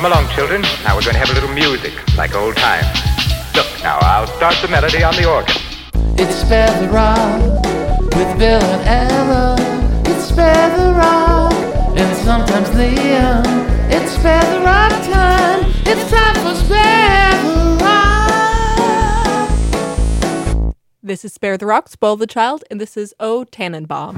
Come along, children. Now we're going to have a little music, like old times. Look, now I'll start the melody on the organ. It's Spare the Rock with Bill and Ella. It's Spare the Rock and sometimes Liam. It's Spare the Rock time. It's time for Spare the Rock. This is Spare the Rock, Spoil the Child, and this is O Tannenbaum.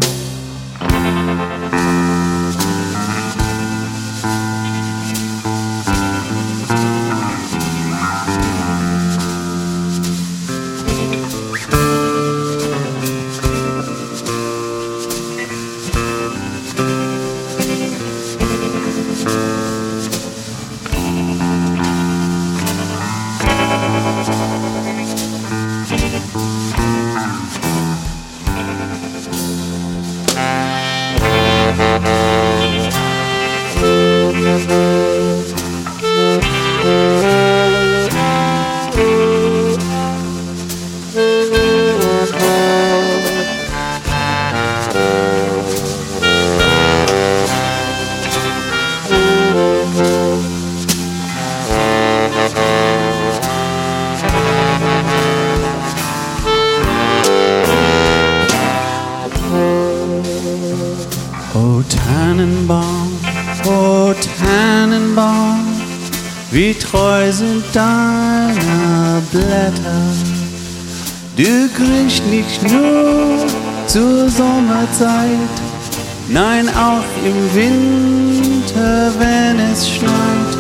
Nur zur Sommerzeit, nein auch im Winter, wenn es schneit.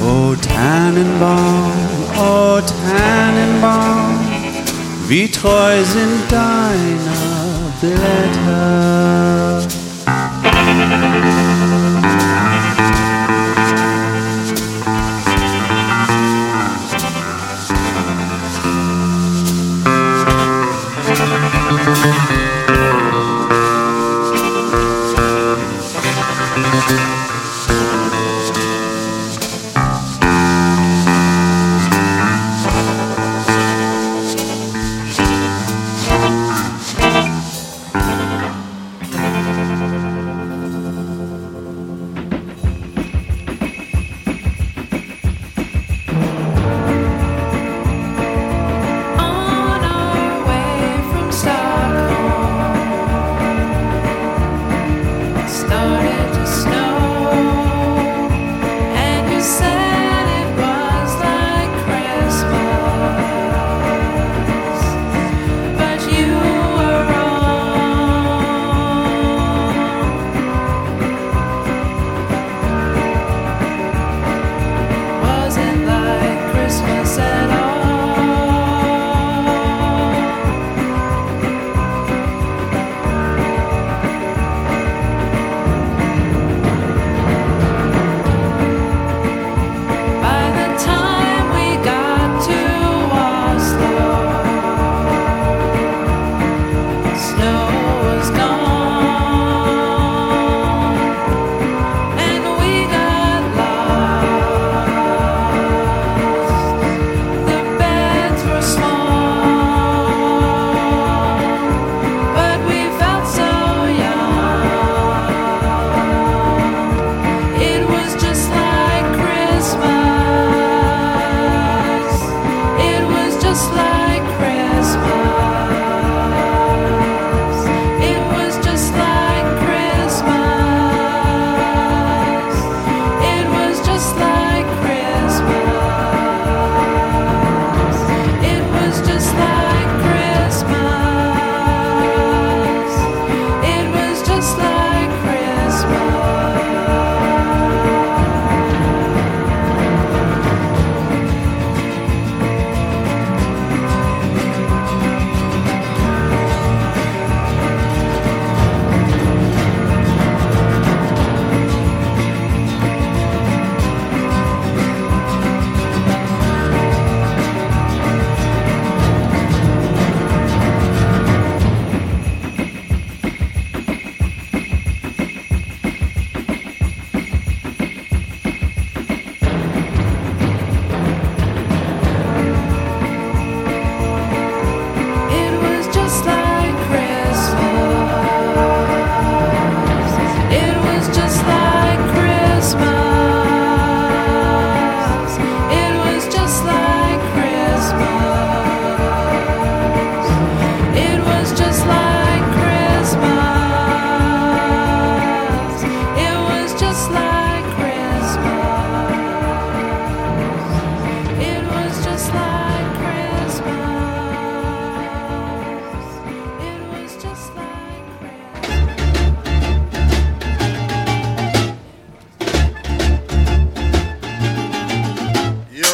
O Tannenbaum, o Tannenbaum, wie treu sind deine Blätter.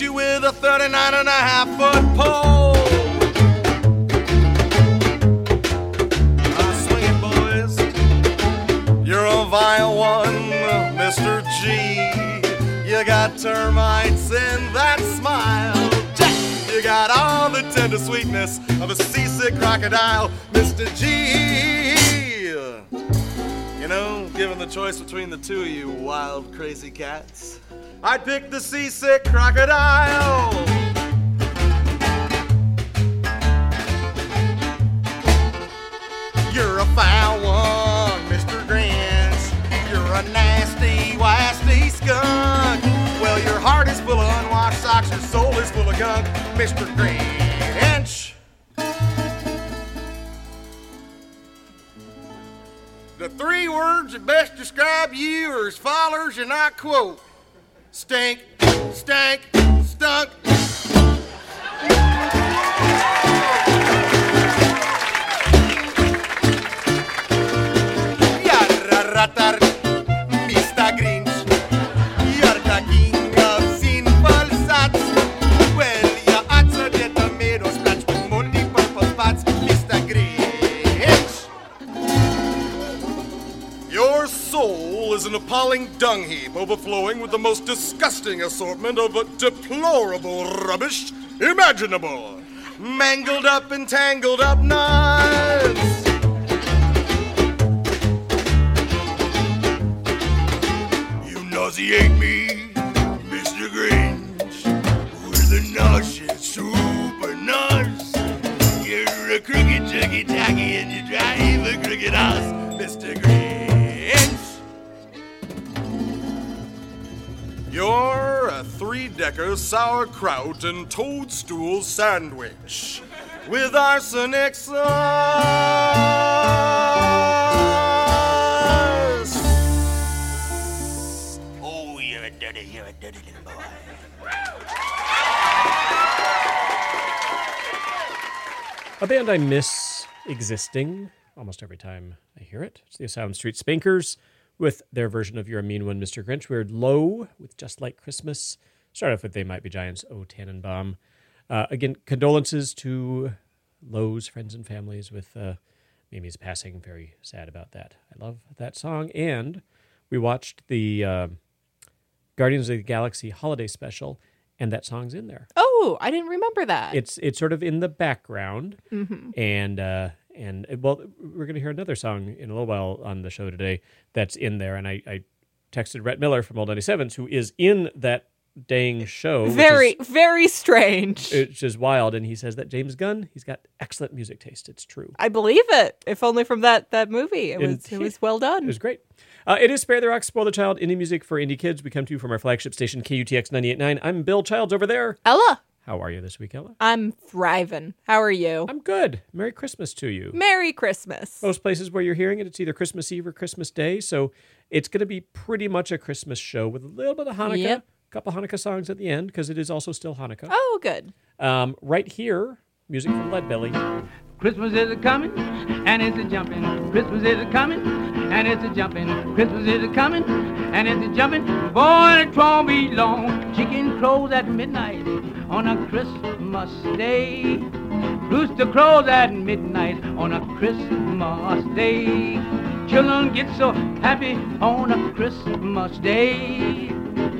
You with a 39 and a half foot pole. Ah, swing it, boys. You're a vile one, Mr. G. You got termites in that smile. Jack, you got all the tender sweetness of a seasick crocodile, Mr. G. You know, given the choice between the two of you wild, crazy cats, I'd pick the seasick crocodile. You're a foul one, Mr. Grinch. You're a nasty, wasty skunk. Well, your heart is full of unwashed socks, your soul is full of gunk, Mr. Grinch. The three words that best describe you are as follows, and I quote stink, stank, stunk. Yarra-ratar, Mr. Grinch. Appalling dung heap overflowing with the most disgusting assortment of deplorable rubbish imaginable. Mangled up and tangled up knots. You nauseate me, Mr. Grinch, with a nauseous super nuts. You're a crooked, juggy, tacky, and you drive a crooked house, Mr. Grinch. You're a three-decker sauerkraut and toadstool sandwich with arsenic sauce. Oh, you're a dirty, you're a dirty little boy. A band I miss existing almost every time I hear it. It's the Asylum Street Spankers with their version of You're a Mean One, Mr. Grinch. We're low with Just Like Christmas. Start off with They Might Be Giants, Oh Tannenbaum. Uh, again, condolences to Low's friends and families with uh, Mimi's passing. Very sad about that. I love that song. And we watched the uh, Guardians of the Galaxy holiday special, and that song's in there Oh, I didn't remember that. it's it's sort of in the background Mm-hmm. and uh and uh, well we're gonna hear another song in a little while on the show today that's in there and i i texted Rhett Miller from Old 97s who is in that dang show very, is, very strange. which is wild and he says that James Gunn he's got excellent music taste it's true I believe it. If only from that that movie, it And- was it was well done. it was great uh, it is Spare the Rock, Spoil the Child, indie music for indie kids. We come to you from our flagship station, KUTX 98.9. I'm Bill Childs over there. Ella, How are you this week, Ella? I'm thriving. How are you? I'm good. Merry Christmas to you. Merry Christmas. most places where you're hearing it, it's either Christmas Eve or Christmas Day. So it's going to be pretty much a Christmas show with a little bit of Hanukkah, Yep. a couple Hanukkah songs at the end because it is also still Hanukkah. Oh, good. Um, right here, music from Leadbelly. Christmas is a coming and it's a jumping. Christmas is a coming and it's a jumping. Christmas is a coming and it's a jumping. Boy, it won't be long. Chicken crows at midnight on a Christmas day. Rooster crows at midnight on a Christmas day. Children get so happy on a Christmas day.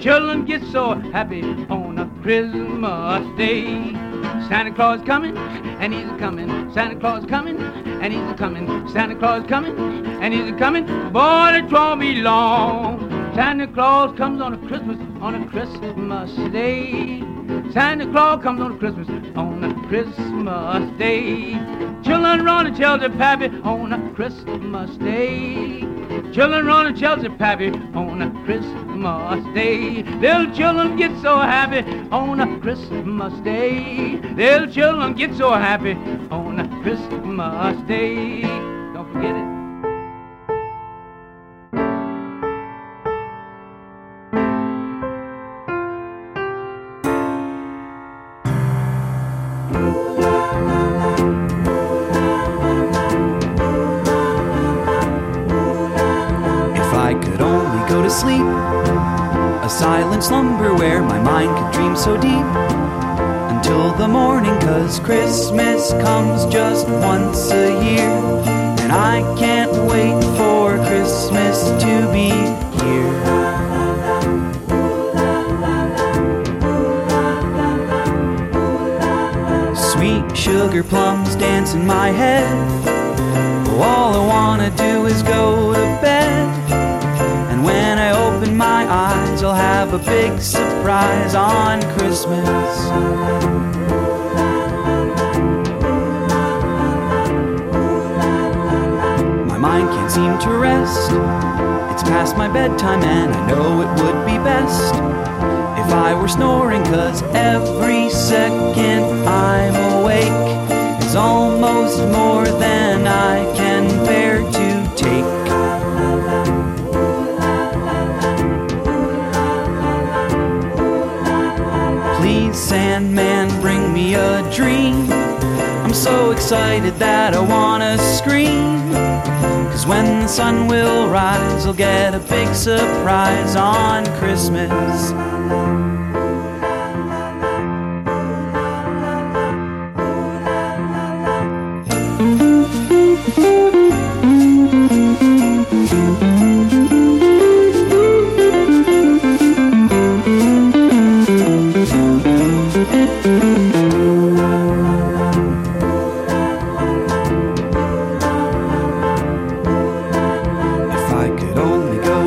Children get so happy on a Christmas day. Santa Claus coming, and he's a coming. Santa Claus coming, and he's a coming. Santa Claus coming, and he's a coming. Boy, won't be long. Santa Claus comes on a Christmas, on a Christmas day. Santa Claus comes on a Christmas, on a Christmas day. Children run to Chelsea Pappy on a Christmas day. Children run to Chelsea Pappy on a Christmas Day. Little children get so happy on a Christmas Day. Little children get so happy on a Christmas Day. Don't forget it. Silent slumber where my mind could dream so deep until the morning, cause Christmas comes just once a year, and I can't wait for Christmas to be here. Sweet sugar plums dance in my head. All I wanna do is go to bed. Eyes, I'll have a big surprise on Christmas. My mind can't seem to rest. It's past my bedtime, and I know it would be best if I were snoring, cause every second I'm awake is almost more than I can Sandman, bring me a dream. I'm so excited that I wanna scream. Cause when the sun will rise, I'll get a big surprise on Christmas.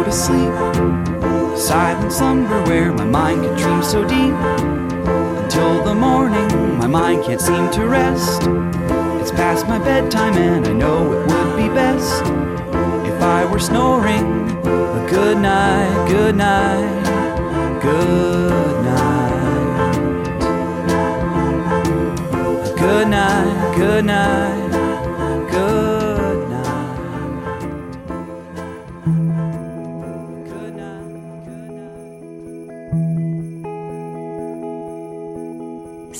To sleep, silent slumber where my mind can dream so deep. Until the morning, my mind can't seem to rest. It's past my bedtime, and I know it would be best if I were snoring. A good night, good night, good night. Good night, good night,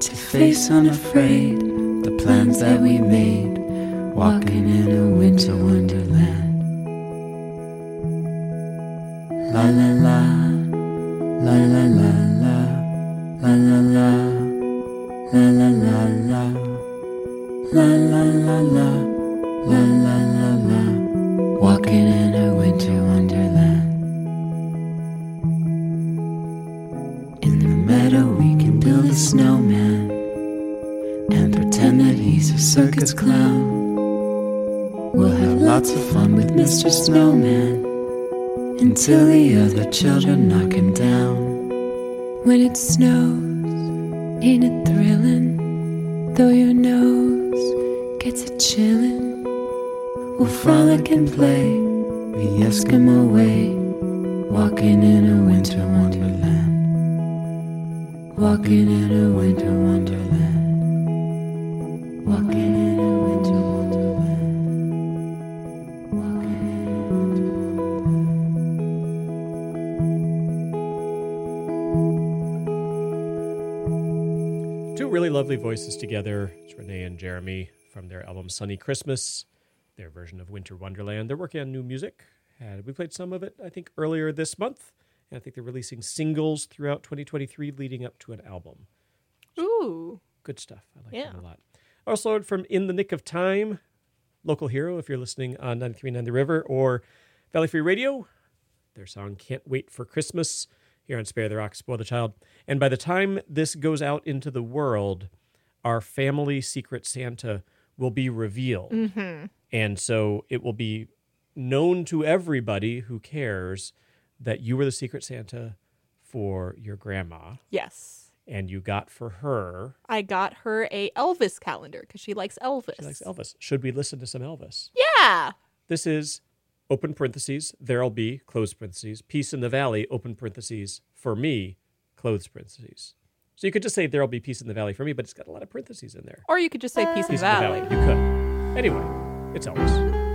to face unafraid the plans that we made, walking in a winter wonderland. La la la, la la la la, la la la, la la la la, la la la la, la la la la, a circus clown. We'll have lots of fun with Mr. Snowman until the other children knock him down. When it snows, ain't it thrilling? Though your nose gets a chillin', we'll frolic and play the Eskimo way, walking in a winter wonderland. Walking in a winter wonderland lovely voices together. It's Renee and Jeremy from their album Sunny Christmas, their version of Winter Wonderland. They're working on new music. And we played some of it, I think, earlier this month. And I think they're releasing singles throughout 2023 leading up to an album. So Ooh. Good stuff. I like yeah. that a lot. Also heard from In the Nick of Time, local hero if you're listening on 93.9 The River or Valley Free Radio. Their song Can't Wait for Christmas here on Spare the Rock, Spoil the Child. And by the time this goes out into the world, our family secret Santa will be revealed. Mm-hmm. And so it will be known to everybody who cares that you were the secret Santa for your grandma Yes. And you got for her I got her a Elvis calendar because she likes Elvis. She likes Elvis. Should we listen to some Elvis? Yeah. This is open parentheses, there'll be, close parentheses, peace in the valley, open parentheses, for me, close parentheses. So you could just say there'll be peace in the valley for me, but it's got a lot of parentheses in there. Or you could just say Peace, Peace in the Valley. You could. Anyway, it's Elvis.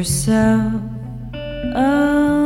Yourself. A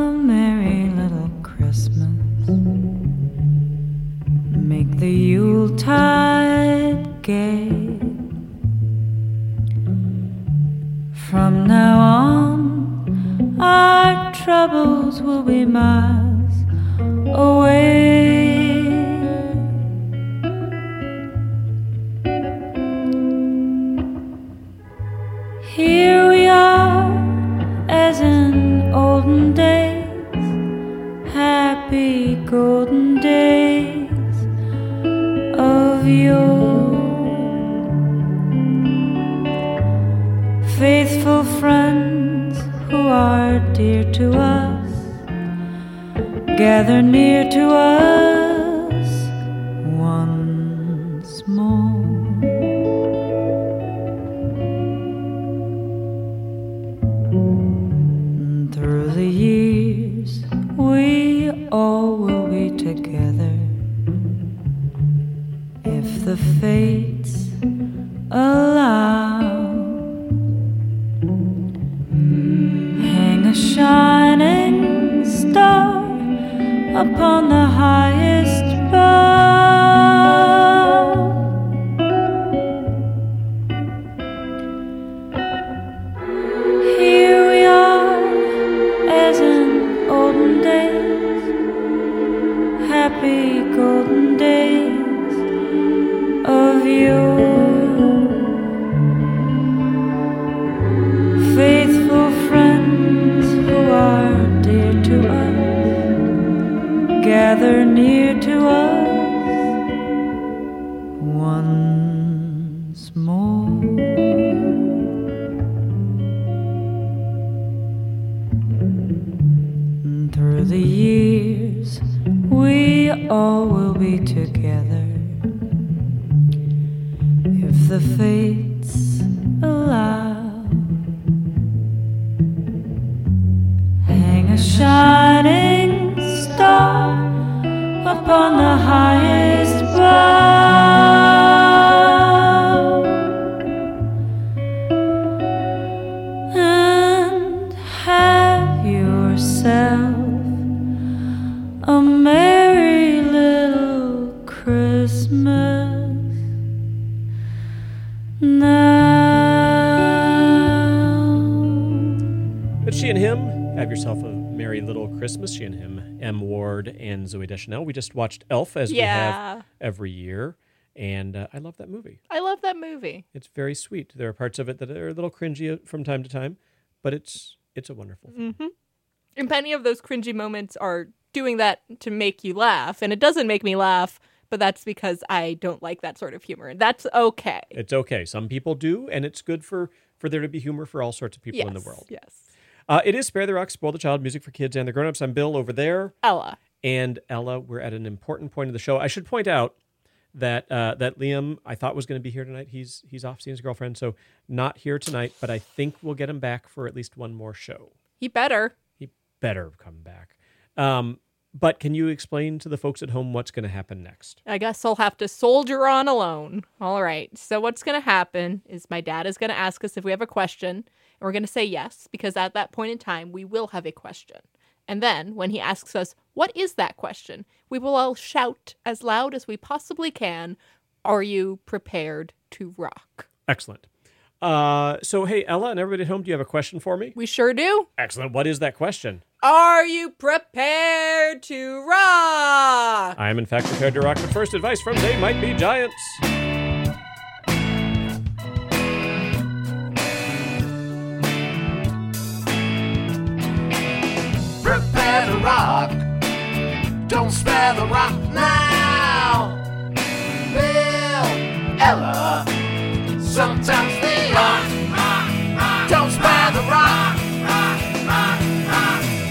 gather near. And Zooey Deschanel. We just watched Elf as we have every year, and uh, I love that movie. I love that movie. It's very sweet. There are parts of it that are a little cringy from time to time, but it's it's a wonderful. Film. hmm And many of those cringy moments are doing that to make you laugh, and it doesn't make me laugh, but that's because I don't like that sort of humor. and That's okay. It's okay. Some people do, and it's good for for there to be humor for all sorts of people in the world. Yes. Uh, it is Spare the Rock, Spoil the Child, music for kids and the grown-ups. I'm Bill over there. Ella. And Ella, we're at an important point of the show. I should point out that uh, that Liam I thought was going to be here tonight. He's he's off seeing his girlfriend, so not here tonight. But I think we'll get him back for at least one more show. He better. He better come back. Um, but can you explain to the folks at home what's going to happen next? I guess I'll have to soldier on alone. All right. So what's going to happen is my dad is going to ask us if we have a question, and we're going to say yes because at that point in time we will have a question. And then when he asks us, "What is that question?" we will all shout as loud as we possibly can, "Are you prepared to rock?" Excellent. Uh, so hey, Ella and everybody at home, do you have a question for me? We sure do. Excellent. What is that question? Are you prepared to rock? I am in fact prepared to rock. But first, advice from They Might Be Giants. Don't spare the rock now. Bill, Ella, sometimes they are. Don't spare the rock.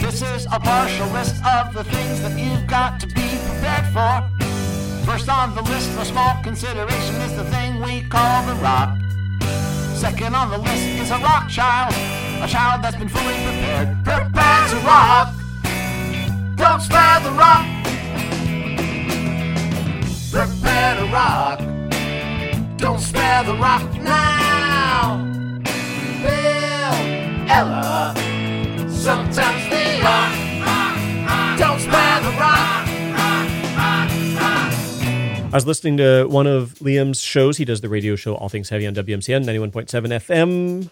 This is a partial list of the things that you've got to be prepared for. First on the list for small consideration is the thing we call the rock. Second on the list is a rock child, a child that's been fully prepared. Prepared to rock. Don't spare the rock. Prepare to rock. Don't spare the rock now. Bill, Ella, sometimes they are. Don't spare the rock. I was listening to one of Liam's shows. He does the radio show All Things Heavy on WMCN 91.7 FM.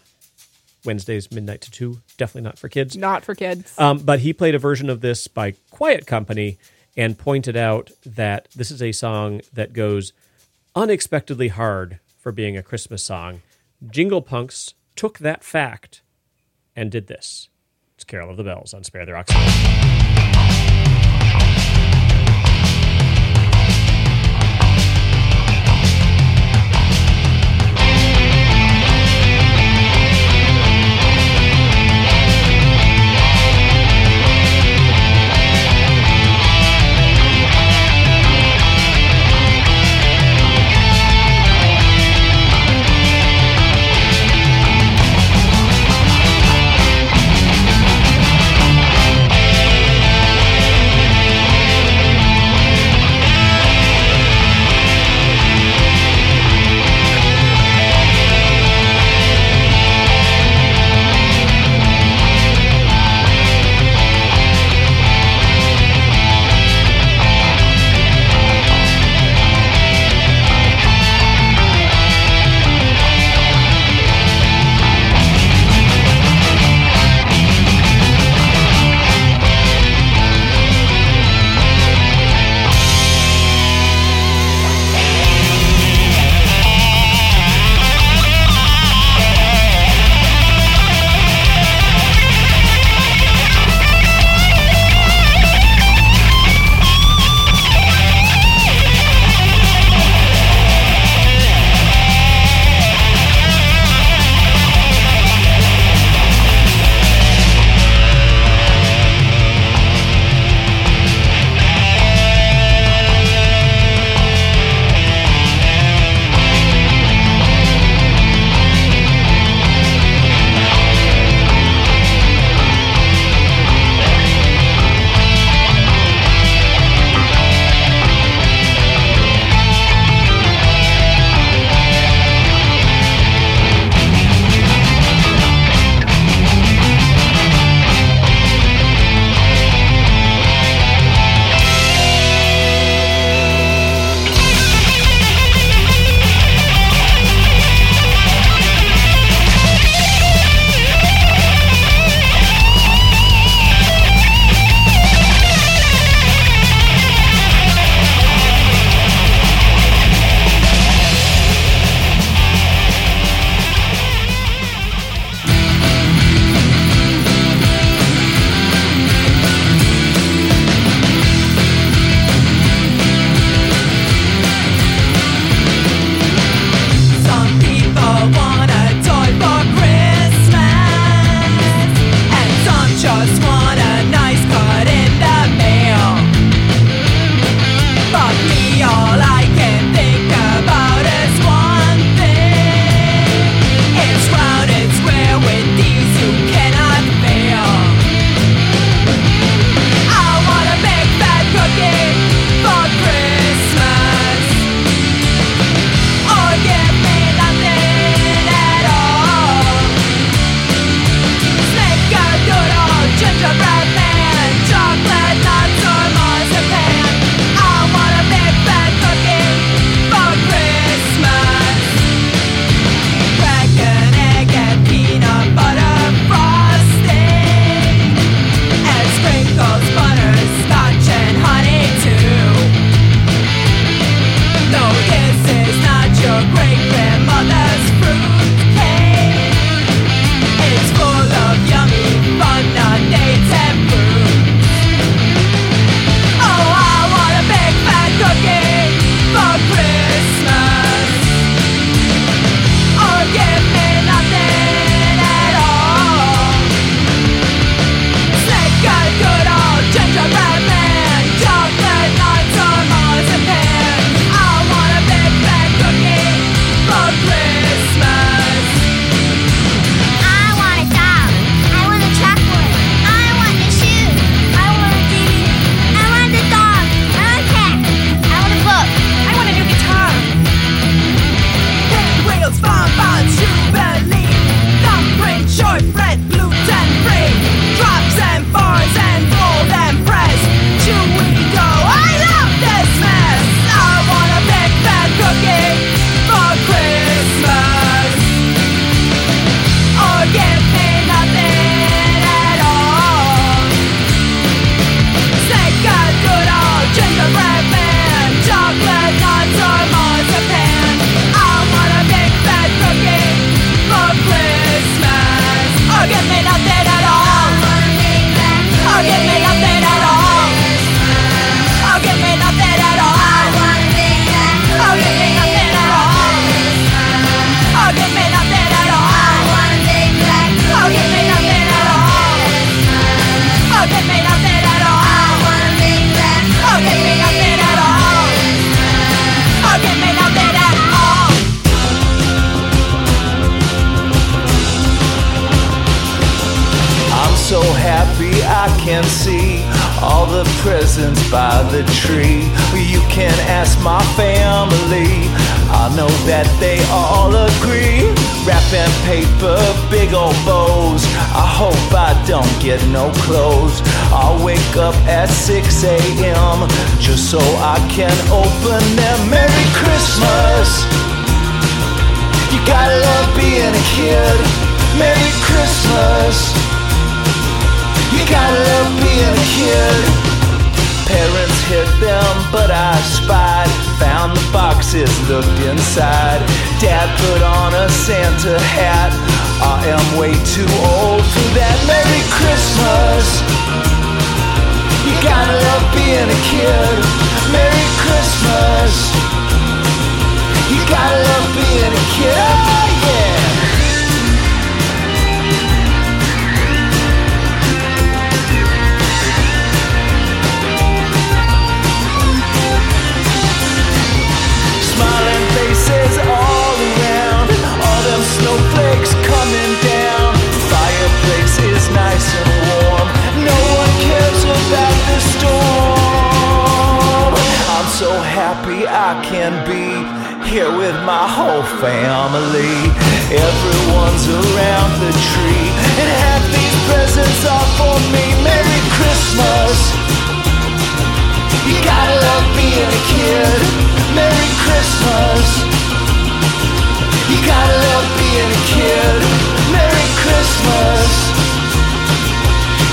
Wednesdays, midnight to 2. Definitely not for kids. Not for kids. Um, but he played a version of this by Quiet Company and pointed out that this is a song that goes unexpectedly hard for being a Christmas song. Jingle Punks took that fact and did this. It's Carol of the Bells on Spare the Rock. Can see all the presents by the tree. You can ask my family, I know that they all agree. Wrapping paper, big old bows. I hope I don't get no clothes. I'll wake up at 6 a.m. just so I can open them. Merry Christmas! You gotta love being a kid. Merry Christmas. You gotta love being a kid. Parents hid them, but I spied. Found the boxes, looked inside. Dad put on a Santa hat. I am way too old for that. Merry Christmas. You gotta love being a kid. Merry Christmas. You gotta love being a kid. I can be here with my whole family. Everyone's around the tree, and half these presents are for me. Merry Christmas. You gotta love being a kid. Merry Christmas. You gotta love being a kid. Merry Christmas.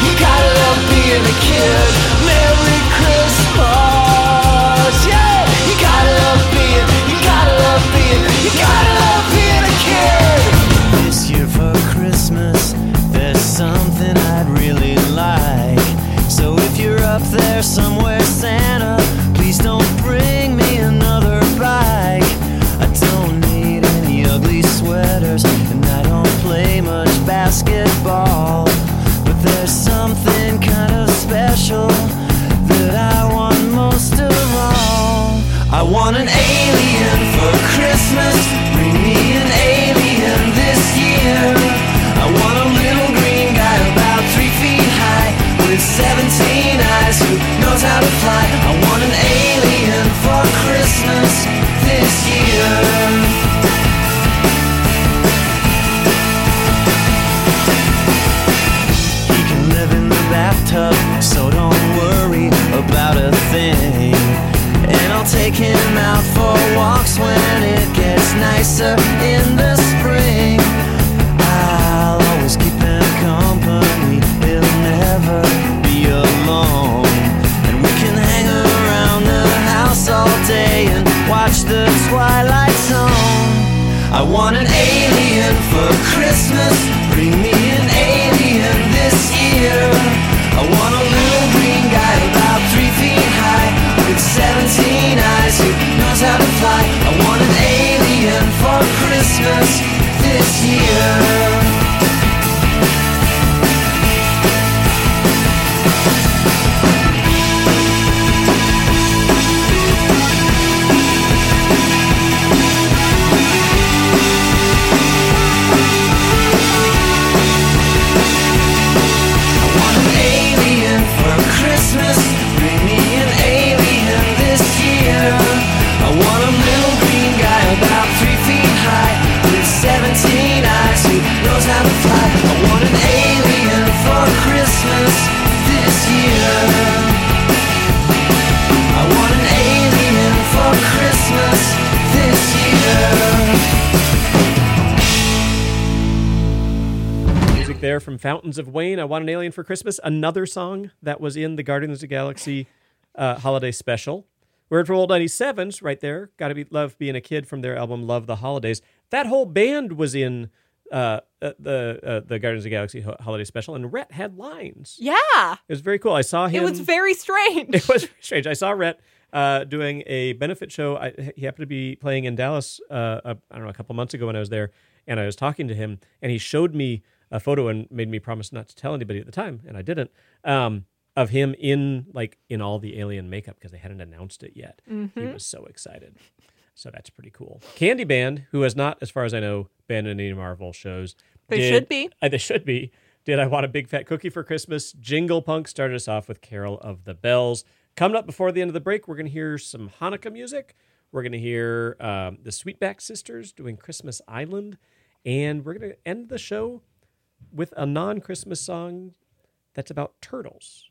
You gotta love being a kid. Merry Christmas. Fountains of Wayne. I Want an Alien for Christmas. Another song that was in the Guardians of the Galaxy uh, holiday special. Word from Old 97s right there. Gotta be Love Being a Kid from their album Love the Holidays. That whole band was in uh, uh, the uh, the Guardians of the Galaxy ho- holiday special, and Rhett had lines. Yeah. It was very cool. I saw him. It was very strange. It was strange. I saw Rhett uh, doing a benefit show. I, he happened to be playing in Dallas. Uh, a, I don't know a couple months ago when I was there, and I was talking to him, and he showed me a photo and made me promise not to tell anybody at the time, and I didn't. Um, of him in like in all the alien makeup because they hadn't announced it yet. He Mhm. was so excited. So that's pretty cool. Candy Band, who has not, as far as I know, been in any Marvel shows, They did- should be. uh, they should be. Did I Want a Big Fat Cookie for Christmas? Jingle Punk started us off with Carol of the Bells. Coming up before the end of the break, we're going to hear some Hanukkah music. We're going to hear um, the Sweetback Sisters doing Christmas Island. And we're going to end the show with a non Christmas song that's about turtles.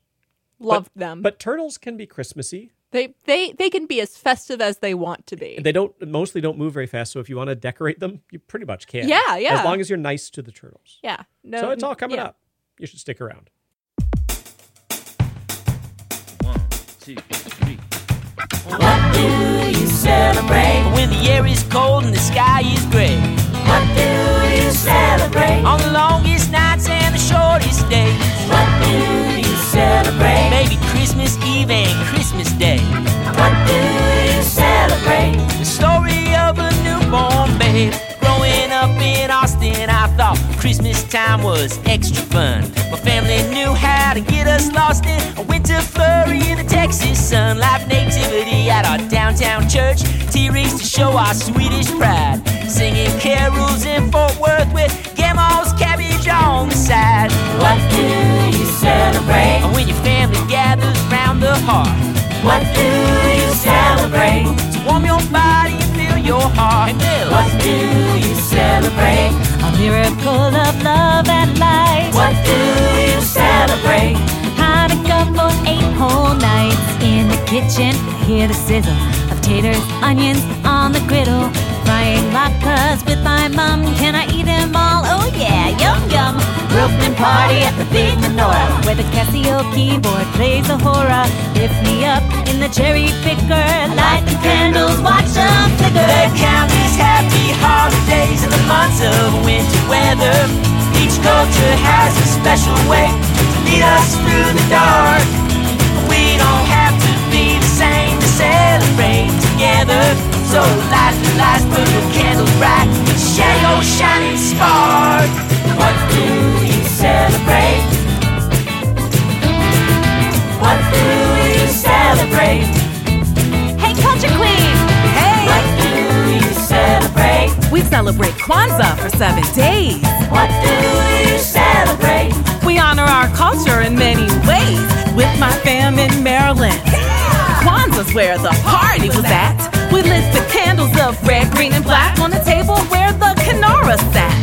Loved But- them. But turtles can be Christmassy. They they they can be as festive as they want to be. They don't mostly don't move very fast, so if you want to decorate them, you pretty much can. Yeah, yeah. As long as you're nice to the turtles. Yeah. No. so it's all coming yeah. up. You should stick around. two, three. What do you celebrate when the air is cold and the sky is gray? What do you celebrate on the longest nights and the shortest days? What do you celebrate? Maybe Christmas Eve and Christmas Day. What do you celebrate? The story of a newborn babe. Growing up in Austin, I thought Christmas time was extra fun. My family knew how to get us lost in a winter flurry in the Texas sun. Live nativity at our downtown church. T-Rex to show our Swedish pride. Singing carols in Fort Worth with Gamma's cabbage on the side. What do you celebrate? When your family gathers round the hearth. What do you celebrate? To warm your body and fill your heart. What do you celebrate? A miracle of love and light. What do you celebrate? Hanukkah for eight whole nights in the kitchen. Hear the sizzle of taters, onions on the griddle. Frying latkes with my mom. Can I eat them all? Oh yeah, yum yum. Roofing party at the big menorah where the Casio keyboard plays a hora. Lift me up in the cherry picker. Light the candles, watch them flicker. They count these happy holidays in the months of winter weather. Each culture has a special way to lead us through the dark. We don't have to be the same to celebrate together. So light the lights, put your candles bright, share your shining spark. What do you celebrate? What do you celebrate? Hey, Culture Queen! Hey! What do you celebrate? We celebrate Kwanzaa for seven days. What do you celebrate? We honor our culture in many ways with my fam in Maryland. Kwanzaa's where the party was at. Lit the candles of red, green, and black on the table where the kinara sat.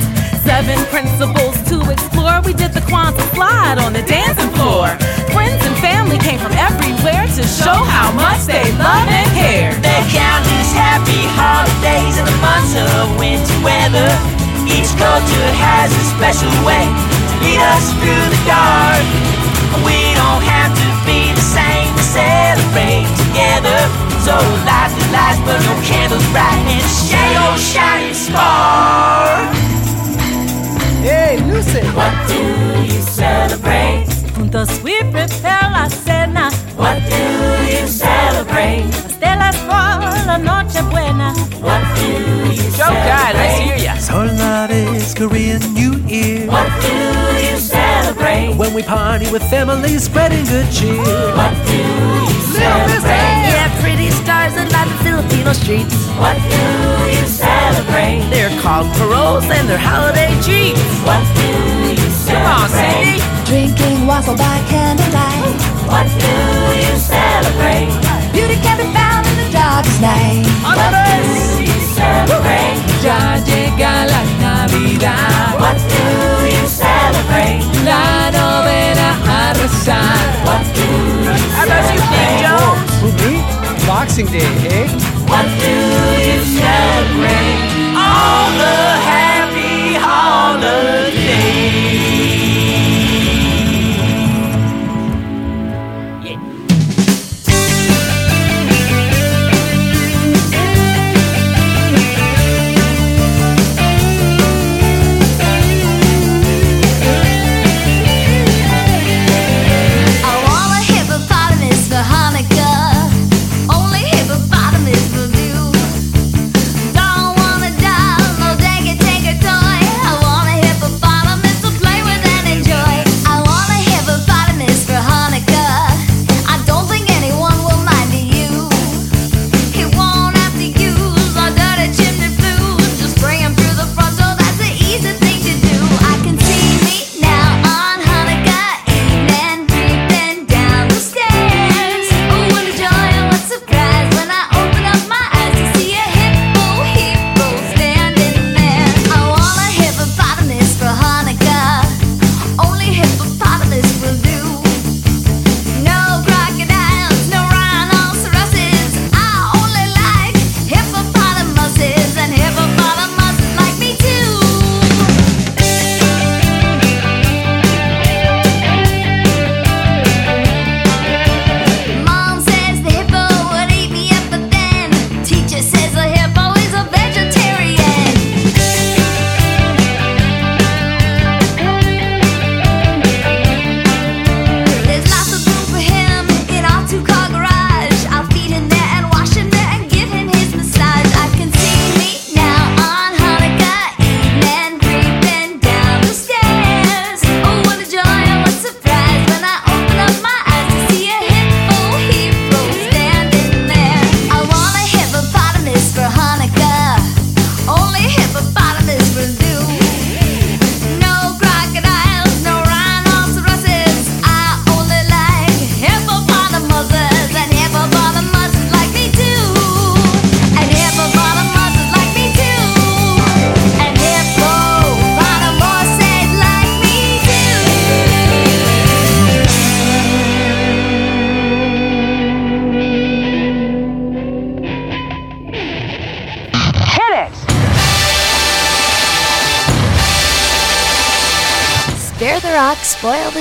Seven principles to explore. We did the Kwanzaa slide on the dancing floor. Friends and family came from everywhere to show how much they love and care. They count these happy holidays in the months of winter weather. Each culture has a special way to lead us through the dark. We don't have to be the same to celebrate. So light the lights, burn your candles bright, and share your shining spark. Hey, Lucy! What do you celebrate? Juntos we prepare la cena. What do you celebrate? Pastelas for la noche buena. What do you Joe guy, let's hear ya. Seollal is Korean New Year. What do you celebrate? When we party with family, spreading good cheer. What do you celebrate? Yeah, pretty stars that light the Filipino streets. What do you celebrate? They're called paroles and they're holiday treats. What do you Come on, celebrate? Drinking wassail by candlelight. What do you celebrate? Beauty can be found in the darkest night. What do you celebrate? Ya llega la Navidad. What do you celebrate? La novena a rezar. What do you How about you, Big Joe? Who me? Boxing Day, eh? What do you celebrate? All the happy holidays.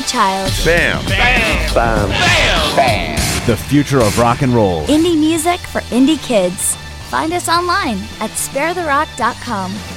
child. Bam. Bam. Bam. Bam. Bam. The future of rock and roll. Indie music for indie kids. Find us online at sparetherock.com.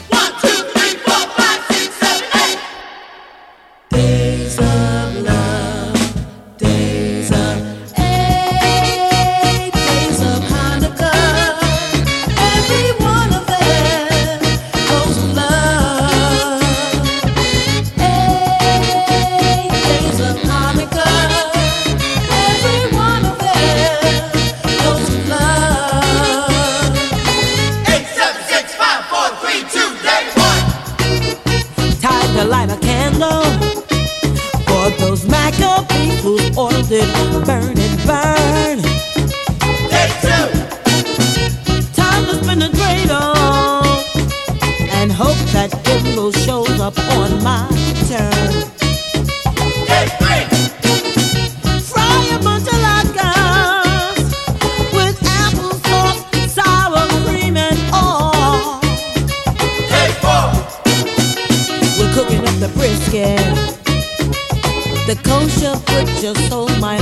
The kosher butcher sold my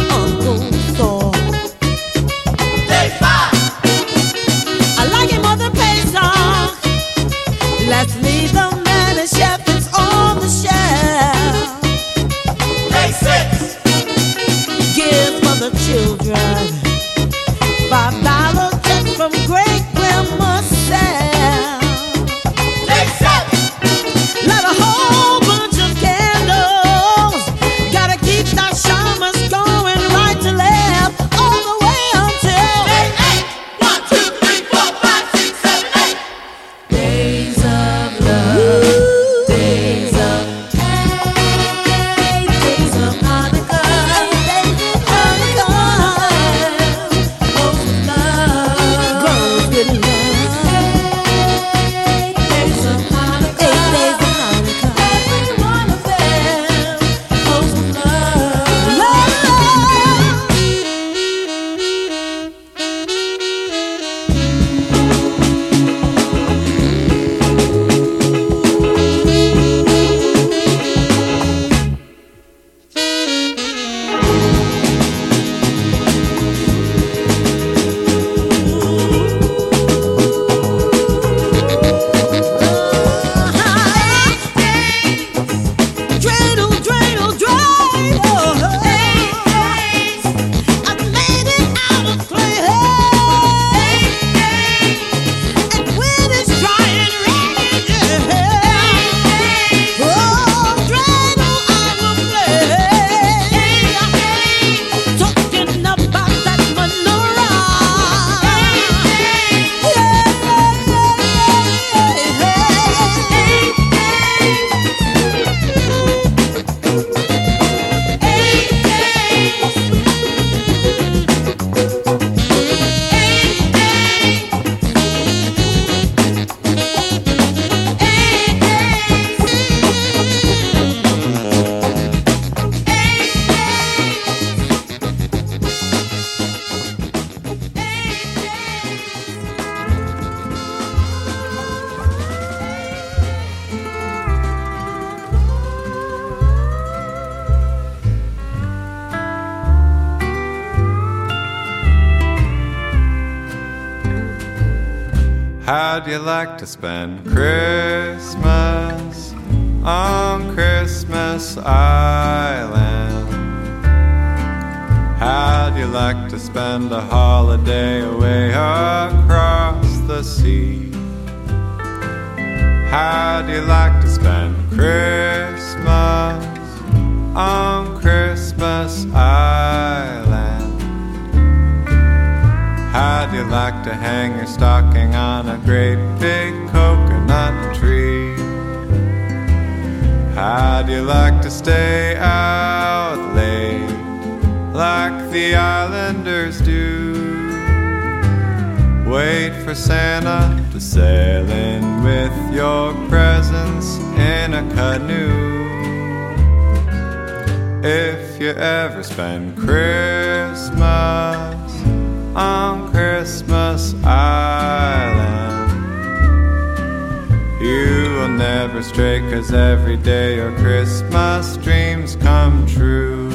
you like to spend Christmas on Christmas Island? How'd you like to spend a holiday away across the sea? How'd you like to spend Christmas on Christmas Island? How'd you like to hang your stocking on a great stay out late like the islanders do. Wait for Santa to sail in with your presents in a canoe. If you ever spend Christmas on Christmas Island. Cause every day your Christmas dreams come true.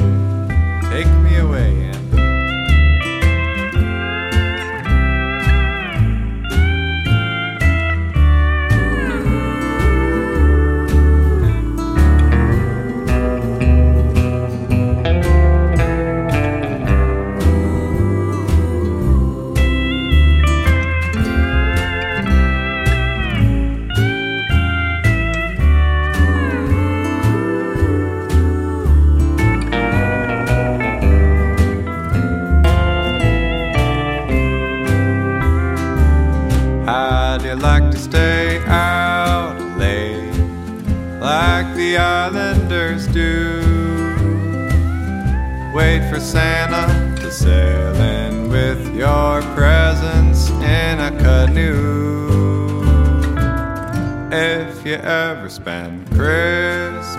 Santa to sail in with your presents in a canoe. If you ever spend Christmas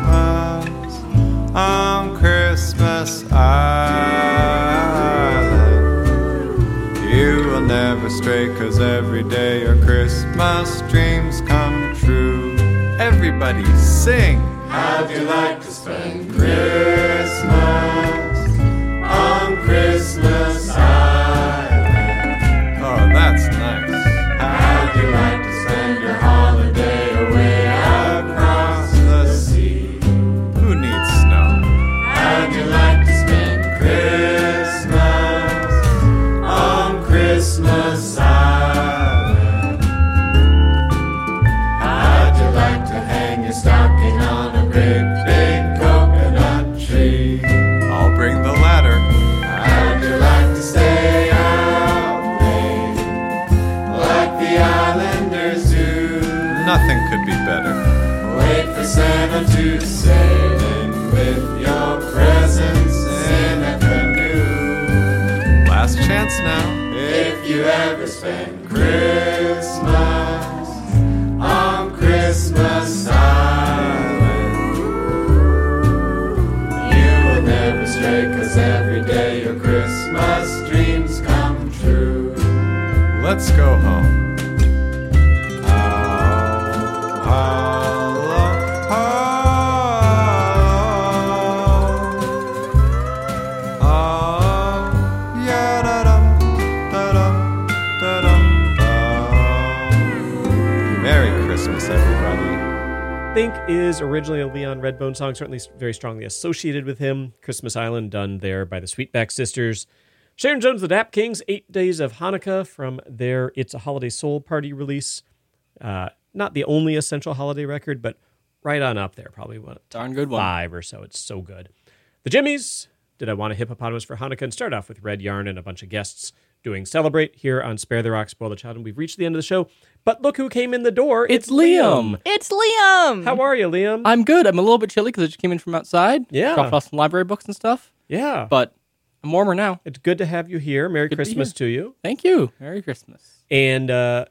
on Christmas Island, you will never stray, cause every day your Christmas dreams come true. Everybody sing! How'd you like to spend Christmas Song, certainly very strongly associated with him. Christmas Island, done there by the Sweetback Sisters. Sharon Jones, the Dap Kings, Eight Days of Hanukkah from their It's a Holiday Soul Party release. Uh, not the only essential holiday record, but right on up there. Probably one darn good one. Five or so. It's so good. The Jimmies, Did I Want a Hippopotamus for Hanukkah? And start off with Red Yarn and a bunch of guests doing Celebrate here on Spare the Rock, Spoil the Child. And we've reached the end of the show. But look who came in the door. It's Liam. It's Liam. How are you, Liam? I'm good. I'm a little bit chilly because I just came in from outside. Yeah. Dropped off some library books and stuff. Yeah. But I'm warmer now. It's good to have you here. Merry Good to Christmas here. to you. Thank you. Merry Christmas. And uh,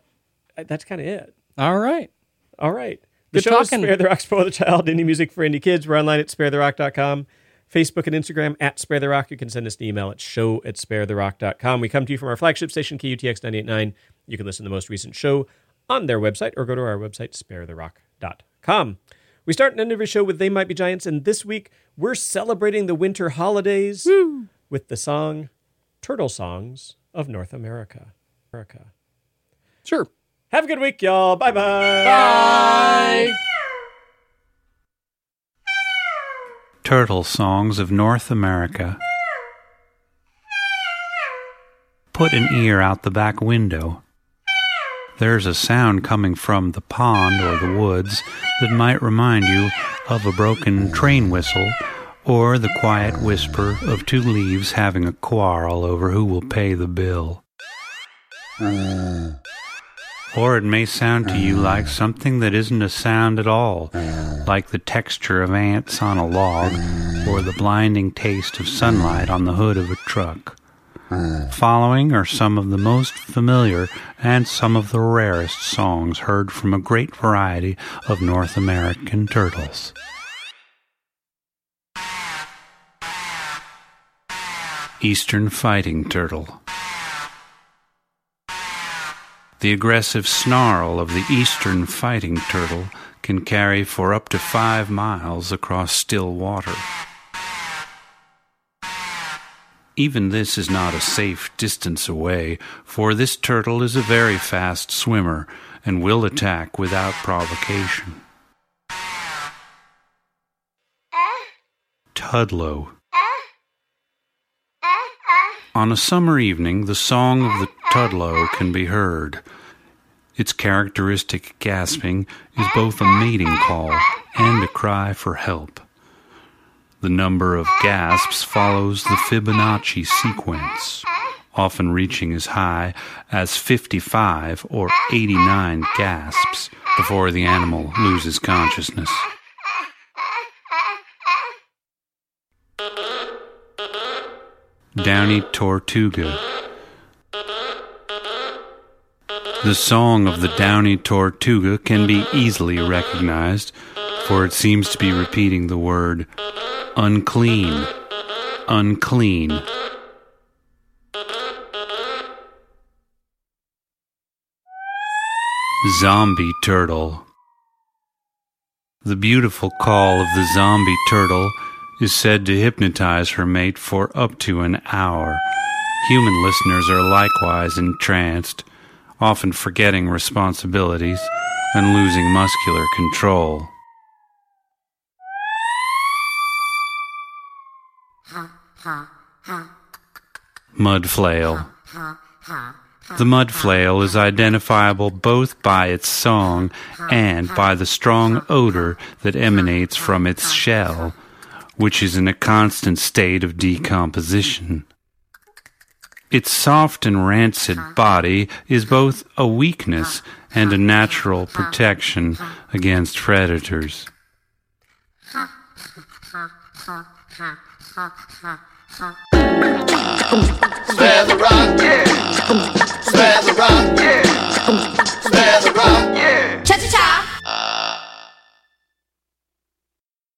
that's kind of it. All right. All right. The Good show talking. is Spare the Rock, Spoil the Child, indie music for indie kids. We're online at sparetherock.com, Facebook and Instagram at Spare the Rock. You can send us an email at show at sparetherock.com. We come to you from our flagship station, KUTX 989. You can listen to the most recent show on their website or go to our website, sparetherock.com. We start and end every show with They Might Be Giants, and this week we're celebrating the winter holidays with the song Turtle Songs of North America. America. Sure. Have a good week, y'all. Bye bye bye. Turtle Songs of North America. Put an ear out the back window. There's a sound coming from the pond or the woods that might remind you of a broken train whistle or the quiet whisper of two leaves having a quarrel over who will pay the bill. Or it may sound to you like uh. something that isn't a sound at all, uh. like the texture of ants on a log, uh. or the blinding taste of sunlight on the hood of a truck. Following are some of the most familiar and some of the rarest songs heard from a great variety of North American turtles. Eastern Fighting Turtle. The aggressive snarl of the eastern fighting turtle can carry for up to five miles across still water. Even this is not a safe distance away, for this turtle is a very fast swimmer and will attack without provocation. Uh. Tudlow. On a summer evening, the song of the Tudlow can be heard. Its characteristic gasping is both a mating call and a cry for help. The number of gasps follows the Fibonacci sequence, often reaching as high as 55 or 89 gasps before the animal loses consciousness. Downy Tortuga. The song of the Downy Tortuga can be easily recognized, for it seems to be repeating the word unclean, unclean. Zombie Turtle. The beautiful call of the zombie turtle is said to hypnotize her mate for up to an hour. Human listeners are likewise entranced, often forgetting responsibilities and losing muscular control. Mud flail. The mud flail is identifiable both by its song and by the strong odor that emanates from its shell, which is in a constant state of decomposition. Its soft and rancid body is both a weakness and a natural protection against predators. Spare the rock, yeah. Spare the rock, yeah. Spare the rock, yeah. Cha cha cha.